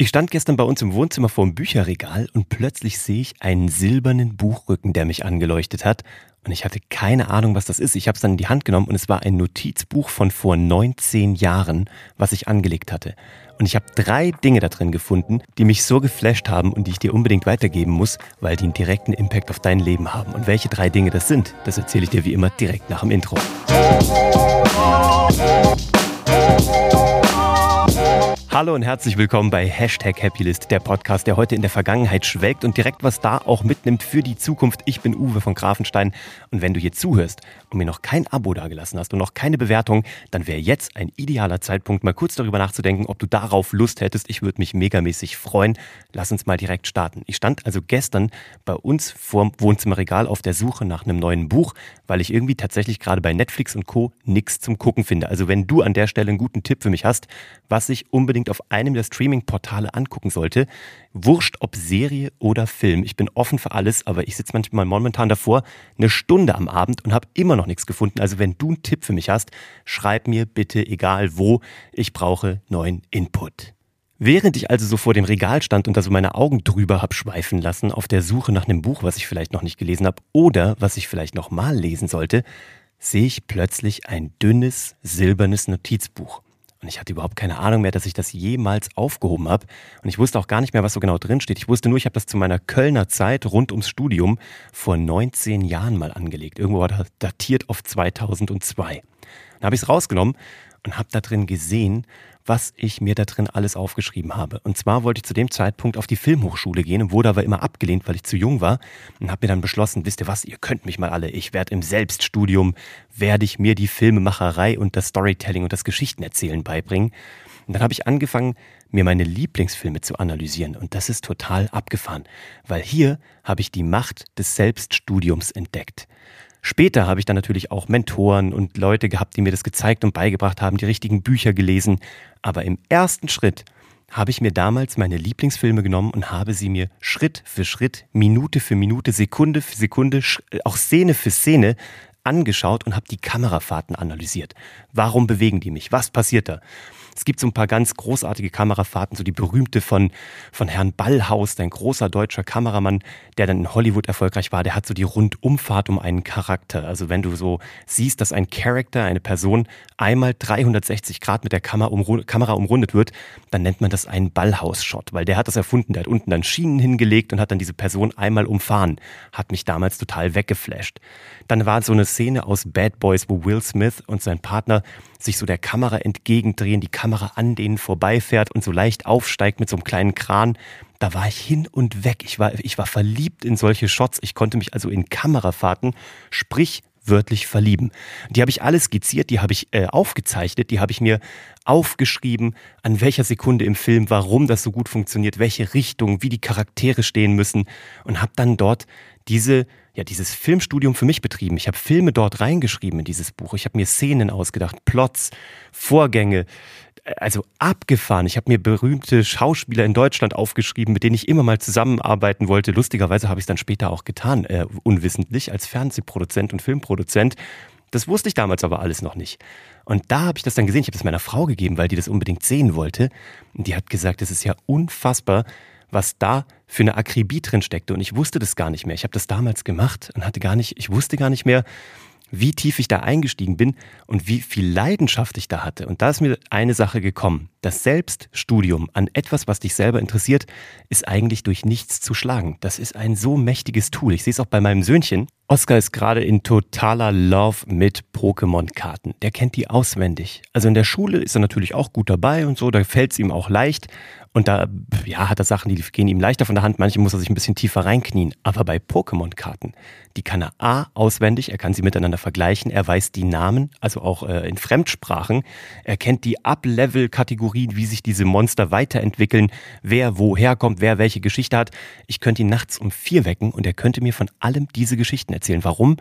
Ich stand gestern bei uns im Wohnzimmer vor dem Bücherregal und plötzlich sehe ich einen silbernen Buchrücken, der mich angeleuchtet hat. Und ich hatte keine Ahnung, was das ist. Ich habe es dann in die Hand genommen und es war ein Notizbuch von vor 19 Jahren, was ich angelegt hatte. Und ich habe drei Dinge da drin gefunden, die mich so geflasht haben und die ich dir unbedingt weitergeben muss, weil die einen direkten Impact auf dein Leben haben. Und welche drei Dinge das sind, das erzähle ich dir wie immer direkt nach dem Intro. Hallo und herzlich willkommen bei Hashtag Happylist, der Podcast, der heute in der Vergangenheit schwelgt und direkt was da auch mitnimmt für die Zukunft. Ich bin Uwe von Grafenstein und wenn du hier zuhörst und mir noch kein Abo dagelassen hast und noch keine Bewertung, dann wäre jetzt ein idealer Zeitpunkt, mal kurz darüber nachzudenken, ob du darauf Lust hättest. Ich würde mich megamäßig freuen. Lass uns mal direkt starten. Ich stand also gestern bei uns vorm Wohnzimmerregal auf der Suche nach einem neuen Buch, weil ich irgendwie tatsächlich gerade bei Netflix und Co. nichts zum Gucken finde. Also wenn du an der Stelle einen guten Tipp für mich hast, was ich unbedingt unbedingt auf einem der Streaming-Portale angucken sollte. Wurscht, ob Serie oder Film. Ich bin offen für alles, aber ich sitze manchmal momentan davor eine Stunde am Abend und habe immer noch nichts gefunden. Also wenn du einen Tipp für mich hast, schreib mir bitte, egal wo. Ich brauche neuen Input. Während ich also so vor dem Regal stand und da so meine Augen drüber hab schweifen lassen, auf der Suche nach einem Buch, was ich vielleicht noch nicht gelesen habe oder was ich vielleicht noch mal lesen sollte, sehe ich plötzlich ein dünnes, silbernes Notizbuch. Und ich hatte überhaupt keine Ahnung mehr, dass ich das jemals aufgehoben habe. Und ich wusste auch gar nicht mehr, was so genau drin steht. Ich wusste nur, ich habe das zu meiner Kölner Zeit rund ums Studium vor 19 Jahren mal angelegt. Irgendwo war das datiert auf 2002. Dann habe ich es rausgenommen und habe da drin gesehen, was ich mir da drin alles aufgeschrieben habe. Und zwar wollte ich zu dem Zeitpunkt auf die Filmhochschule gehen und wurde aber immer abgelehnt, weil ich zu jung war und habe mir dann beschlossen, wisst ihr was, ihr könnt mich mal alle, ich werde im Selbststudium, werde ich mir die Filmemacherei und das Storytelling und das Geschichtenerzählen beibringen. Und dann habe ich angefangen, mir meine Lieblingsfilme zu analysieren. Und das ist total abgefahren, weil hier habe ich die Macht des Selbststudiums entdeckt. Später habe ich dann natürlich auch Mentoren und Leute gehabt, die mir das gezeigt und beigebracht haben, die richtigen Bücher gelesen. Aber im ersten Schritt habe ich mir damals meine Lieblingsfilme genommen und habe sie mir Schritt für Schritt, Minute für Minute, Sekunde für Sekunde, auch Szene für Szene angeschaut und habe die Kamerafahrten analysiert. Warum bewegen die mich? Was passiert da? Es gibt so ein paar ganz großartige Kamerafahrten, so die berühmte von, von Herrn Ballhaus, ein großer deutscher Kameramann, der dann in Hollywood erfolgreich war, der hat so die Rundumfahrt um einen Charakter. Also wenn du so siehst, dass ein Charakter, eine Person einmal 360 Grad mit der Kamera, umru Kamera umrundet wird, dann nennt man das einen Ballhaus-Shot, weil der hat das erfunden, der hat unten dann Schienen hingelegt und hat dann diese Person einmal umfahren. Hat mich damals total weggeflasht. Dann war so eine Szene aus Bad Boys, wo Will Smith und sein Partner sich so der Kamera entgegendrehen, die Kamera an denen vorbeifährt und so leicht aufsteigt mit so einem kleinen Kran. Da war ich hin und weg. Ich war, ich war verliebt in solche Shots. Ich konnte mich also in Kamerafahrten, sprich wörtlich verlieben. Die habe ich alle skizziert, die habe ich äh, aufgezeichnet, die habe ich mir aufgeschrieben, an welcher Sekunde im Film, warum das so gut funktioniert, welche Richtung, wie die Charaktere stehen müssen und habe dann dort diese ja dieses Filmstudium für mich betrieben. Ich habe Filme dort reingeschrieben in dieses Buch. Ich habe mir Szenen ausgedacht, Plots, Vorgänge, also abgefahren. Ich habe mir berühmte Schauspieler in Deutschland aufgeschrieben, mit denen ich immer mal zusammenarbeiten wollte. Lustigerweise habe ich es dann später auch getan, äh, unwissentlich als Fernsehproduzent und Filmproduzent. Das wusste ich damals aber alles noch nicht. Und da habe ich das dann gesehen. Ich habe es meiner Frau gegeben, weil die das unbedingt sehen wollte. Und die hat gesagt, es ist ja unfassbar, was da für eine Akribie drin steckte. Und ich wusste das gar nicht mehr. Ich habe das damals gemacht und hatte gar nicht, ich wusste gar nicht mehr, wie tief ich da eingestiegen bin und wie viel Leidenschaft ich da hatte. Und da ist mir eine Sache gekommen. Das Selbststudium an etwas, was dich selber interessiert, ist eigentlich durch nichts zu schlagen. Das ist ein so mächtiges Tool. Ich sehe es auch bei meinem Söhnchen. Oscar ist gerade in totaler Love mit Pokémon-Karten. Der kennt die auswendig. Also in der Schule ist er natürlich auch gut dabei und so, da fällt es ihm auch leicht. Und da ja, hat er Sachen, die gehen ihm leichter von der Hand. Manche muss er sich ein bisschen tiefer reinknien. Aber bei Pokémon-Karten, die kann er A auswendig, er kann sie miteinander vergleichen, er weiß die Namen, also auch äh, in Fremdsprachen. Er kennt die Up-Level-Kategorien, wie sich diese Monster weiterentwickeln, wer woher kommt, wer welche Geschichte hat. Ich könnte ihn nachts um vier wecken und er könnte mir von allem diese Geschichten erzählen. Warum?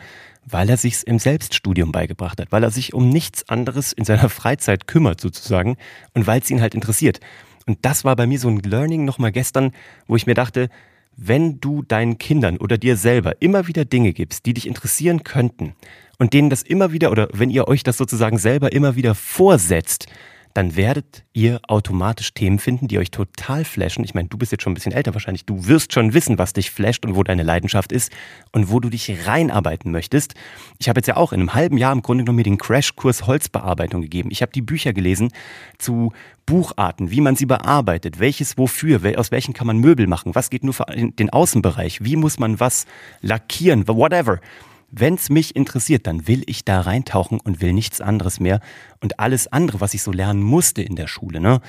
Weil er sich's im Selbststudium beigebracht hat, weil er sich um nichts anderes in seiner Freizeit kümmert sozusagen und weil es ihn halt interessiert. Und das war bei mir so ein Learning nochmal gestern, wo ich mir dachte, wenn du deinen Kindern oder dir selber immer wieder Dinge gibst, die dich interessieren könnten und denen das immer wieder oder wenn ihr euch das sozusagen selber immer wieder vorsetzt, dann werdet ihr automatisch Themen finden, die euch total flashen. Ich meine, du bist jetzt schon ein bisschen älter wahrscheinlich. Du wirst schon wissen, was dich flasht und wo deine Leidenschaft ist und wo du dich reinarbeiten möchtest. Ich habe jetzt ja auch in einem halben Jahr im Grunde genommen mir den Crashkurs Holzbearbeitung gegeben. Ich habe die Bücher gelesen zu Bucharten, wie man sie bearbeitet, welches wofür, aus welchen kann man Möbel machen, was geht nur für den Außenbereich, wie muss man was lackieren, whatever. Wenn es mich interessiert, dann will ich da reintauchen und will nichts anderes mehr. Und alles andere, was ich so lernen musste in der Schule, ne?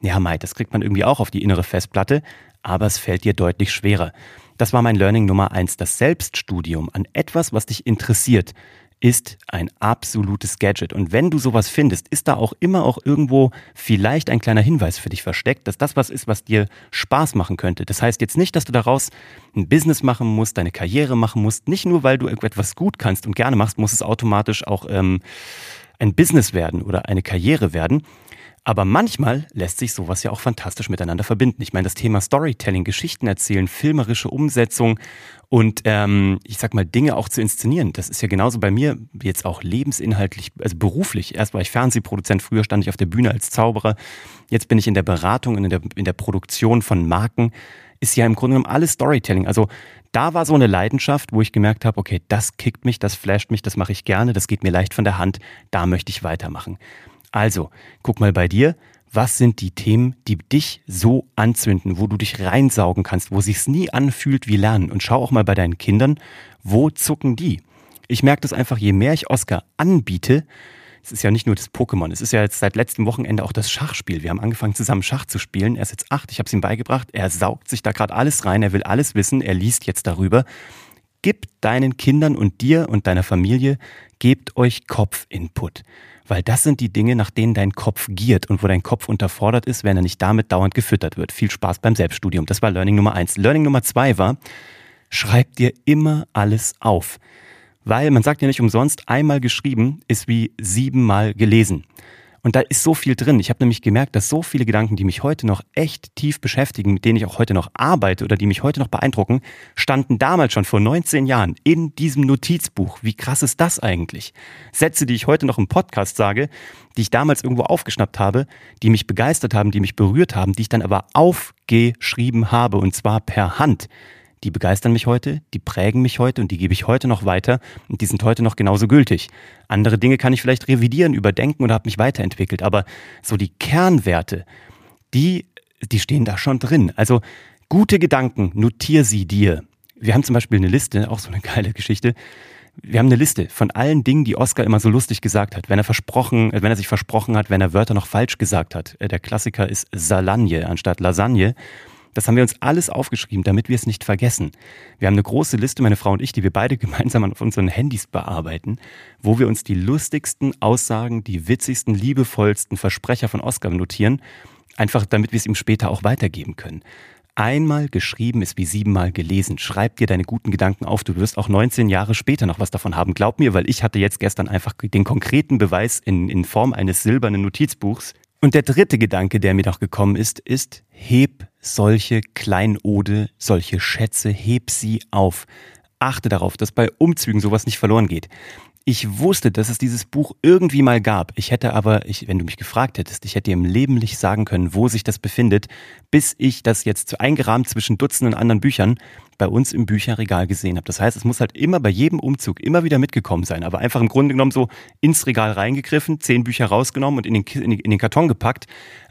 Ja, Mai, das kriegt man irgendwie auch auf die innere Festplatte, aber es fällt dir deutlich schwerer. Das war mein Learning Nummer eins, das Selbststudium an etwas, was dich interessiert ist ein absolutes Gadget. Und wenn du sowas findest, ist da auch immer auch irgendwo vielleicht ein kleiner Hinweis für dich versteckt, dass das was ist, was dir Spaß machen könnte. Das heißt jetzt nicht, dass du daraus ein Business machen musst, deine Karriere machen musst. Nicht nur, weil du irgendetwas gut kannst und gerne machst, muss es automatisch auch ähm, ein Business werden oder eine Karriere werden. Aber manchmal lässt sich sowas ja auch fantastisch miteinander verbinden. Ich meine, das Thema Storytelling, Geschichten erzählen, filmerische Umsetzung und ähm, ich sag mal, Dinge auch zu inszenieren. Das ist ja genauso bei mir jetzt auch lebensinhaltlich, also beruflich. Erst war ich Fernsehproduzent, früher stand ich auf der Bühne als Zauberer. Jetzt bin ich in der Beratung und in der, in der Produktion von Marken. Ist ja im Grunde genommen alles Storytelling. Also da war so eine Leidenschaft, wo ich gemerkt habe, okay, das kickt mich, das flasht mich, das mache ich gerne, das geht mir leicht von der Hand, da möchte ich weitermachen. Also, guck mal bei dir, was sind die Themen, die dich so anzünden, wo du dich reinsaugen kannst, wo sich's nie anfühlt wie Lernen. Und schau auch mal bei deinen Kindern, wo zucken die? Ich merke das einfach, je mehr ich Oscar anbiete, es ist ja nicht nur das Pokémon, es ist ja jetzt seit letztem Wochenende auch das Schachspiel. Wir haben angefangen zusammen Schach zu spielen. Er ist jetzt acht, ich habe es ihm beigebracht. Er saugt sich da gerade alles rein, er will alles wissen, er liest jetzt darüber. Gib deinen Kindern und dir und deiner Familie, gebt euch Kopfinput weil das sind die Dinge, nach denen dein Kopf giert und wo dein Kopf unterfordert ist, wenn er nicht damit dauernd gefüttert wird. Viel Spaß beim Selbststudium. Das war Learning Nummer eins. Learning Nummer zwei war, schreib dir immer alles auf. Weil man sagt ja nicht umsonst, einmal geschrieben ist wie siebenmal gelesen. Und da ist so viel drin. Ich habe nämlich gemerkt, dass so viele Gedanken, die mich heute noch echt tief beschäftigen, mit denen ich auch heute noch arbeite oder die mich heute noch beeindrucken, standen damals schon vor 19 Jahren in diesem Notizbuch. Wie krass ist das eigentlich? Sätze, die ich heute noch im Podcast sage, die ich damals irgendwo aufgeschnappt habe, die mich begeistert haben, die mich berührt haben, die ich dann aber aufgeschrieben habe und zwar per Hand die begeistern mich heute, die prägen mich heute und die gebe ich heute noch weiter und die sind heute noch genauso gültig. Andere Dinge kann ich vielleicht revidieren, überdenken oder habe mich weiterentwickelt, aber so die Kernwerte, die, die stehen da schon drin. Also gute Gedanken, notier sie dir. Wir haben zum Beispiel eine Liste, auch so eine geile Geschichte. Wir haben eine Liste von allen Dingen, die Oscar immer so lustig gesagt hat. Wenn er versprochen, wenn er sich versprochen hat, wenn er Wörter noch falsch gesagt hat. Der Klassiker ist Salagne anstatt Lasagne. Das haben wir uns alles aufgeschrieben, damit wir es nicht vergessen. Wir haben eine große Liste, meine Frau und ich, die wir beide gemeinsam auf unseren Handys bearbeiten, wo wir uns die lustigsten Aussagen, die witzigsten, liebevollsten Versprecher von Oscar notieren, einfach damit wir es ihm später auch weitergeben können. Einmal geschrieben ist wie siebenmal gelesen. Schreib dir deine guten Gedanken auf. Du wirst auch 19 Jahre später noch was davon haben. Glaub mir, weil ich hatte jetzt gestern einfach den konkreten Beweis in, in Form eines silbernen Notizbuchs. Und der dritte Gedanke, der mir noch gekommen ist, ist, heb solche Kleinode, solche Schätze, heb sie auf. Achte darauf, dass bei Umzügen sowas nicht verloren geht. Ich wusste, dass es dieses Buch irgendwie mal gab. Ich hätte aber, ich, wenn du mich gefragt hättest, ich hätte dir im Leben nicht sagen können, wo sich das befindet, bis ich das jetzt eingerahmt zwischen Dutzenden anderen Büchern bei uns im Bücherregal gesehen habe. Das heißt, es muss halt immer bei jedem Umzug immer wieder mitgekommen sein, aber einfach im Grunde genommen so ins Regal reingegriffen, zehn Bücher rausgenommen und in den, in den Karton gepackt,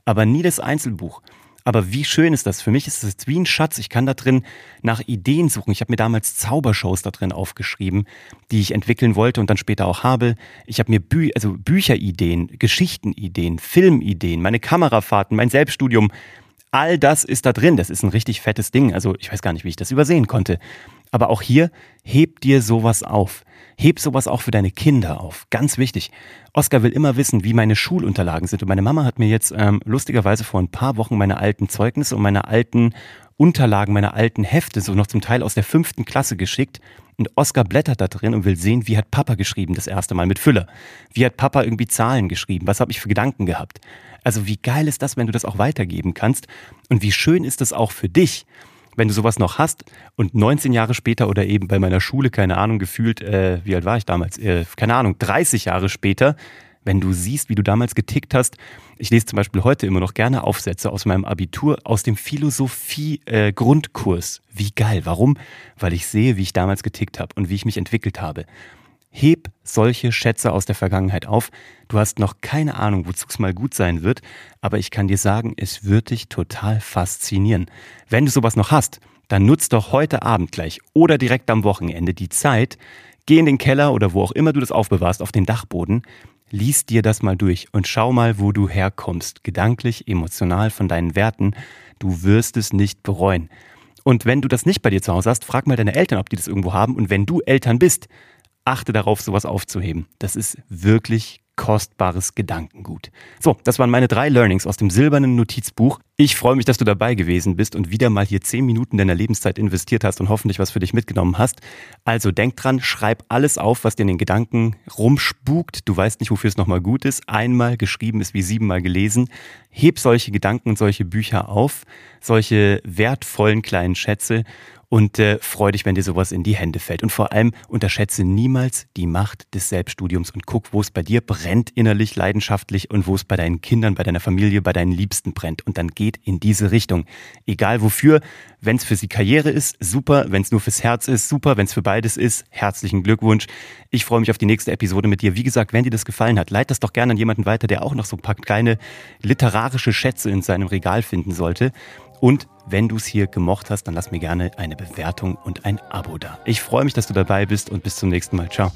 aber nie das Einzelbuch. Aber wie schön ist das? Für mich ist es wie ein Schatz. Ich kann da drin nach Ideen suchen. Ich habe mir damals Zaubershows da drin aufgeschrieben, die ich entwickeln wollte und dann später auch habe. Ich habe mir Bü also Bücherideen, Geschichtenideen, Filmideen, meine Kamerafahrten, mein Selbststudium. All das ist da drin. Das ist ein richtig fettes Ding. Also ich weiß gar nicht, wie ich das übersehen konnte. Aber auch hier, heb dir sowas auf. Heb sowas auch für deine Kinder auf. Ganz wichtig. Oskar will immer wissen, wie meine Schulunterlagen sind. Und meine Mama hat mir jetzt ähm, lustigerweise vor ein paar Wochen meine alten Zeugnisse und meine alten Unterlagen, meine alten Hefte, so noch zum Teil aus der fünften Klasse geschickt. Und Oskar blättert da drin und will sehen, wie hat Papa geschrieben das erste Mal mit Füller. Wie hat Papa irgendwie Zahlen geschrieben? Was habe ich für Gedanken gehabt? Also wie geil ist das, wenn du das auch weitergeben kannst? Und wie schön ist das auch für dich? Wenn du sowas noch hast und 19 Jahre später oder eben bei meiner Schule, keine Ahnung, gefühlt, äh, wie alt war ich damals? Äh, keine Ahnung, 30 Jahre später, wenn du siehst, wie du damals getickt hast. Ich lese zum Beispiel heute immer noch gerne Aufsätze aus meinem Abitur, aus dem Philosophie-Grundkurs. Äh, wie geil. Warum? Weil ich sehe, wie ich damals getickt habe und wie ich mich entwickelt habe. Heb solche Schätze aus der Vergangenheit auf. Du hast noch keine Ahnung, wozu es mal gut sein wird, aber ich kann dir sagen, es wird dich total faszinieren. Wenn du sowas noch hast, dann nutzt doch heute Abend gleich oder direkt am Wochenende die Zeit, geh in den Keller oder wo auch immer du das aufbewahrst, auf den Dachboden, lies dir das mal durch und schau mal, wo du herkommst, gedanklich, emotional von deinen Werten. Du wirst es nicht bereuen. Und wenn du das nicht bei dir zu Hause hast, frag mal deine Eltern, ob die das irgendwo haben. Und wenn du Eltern bist, achte darauf, sowas aufzuheben. Das ist wirklich kostbares Gedankengut. So, das waren meine drei Learnings aus dem silbernen Notizbuch. Ich freue mich, dass du dabei gewesen bist und wieder mal hier zehn Minuten deiner Lebenszeit investiert hast und hoffentlich was für dich mitgenommen hast. Also denk dran, schreib alles auf, was dir in den Gedanken rumspukt. Du weißt nicht, wofür es nochmal gut ist. Einmal geschrieben ist wie siebenmal gelesen. Heb solche Gedanken und solche Bücher auf, solche wertvollen kleinen Schätze und äh, freu dich, wenn dir sowas in die Hände fällt. Und vor allem unterschätze niemals die Macht des Selbststudiums und guck, wo es bei dir brennt innerlich, leidenschaftlich und wo es bei deinen Kindern, bei deiner Familie, bei deinen Liebsten brennt. Und dann geht in diese Richtung. Egal wofür, wenn es für sie Karriere ist, super. Wenn es nur fürs Herz ist, super. Wenn es für beides ist, herzlichen Glückwunsch. Ich freue mich auf die nächste Episode mit dir. Wie gesagt, wenn dir das gefallen hat, leit das doch gerne an jemanden weiter, der auch noch so ein paar kleine literarische Schätze in seinem Regal finden sollte. Und wenn du es hier gemocht hast, dann lass mir gerne eine Bewertung und ein Abo da. Ich freue mich, dass du dabei bist und bis zum nächsten Mal. Ciao.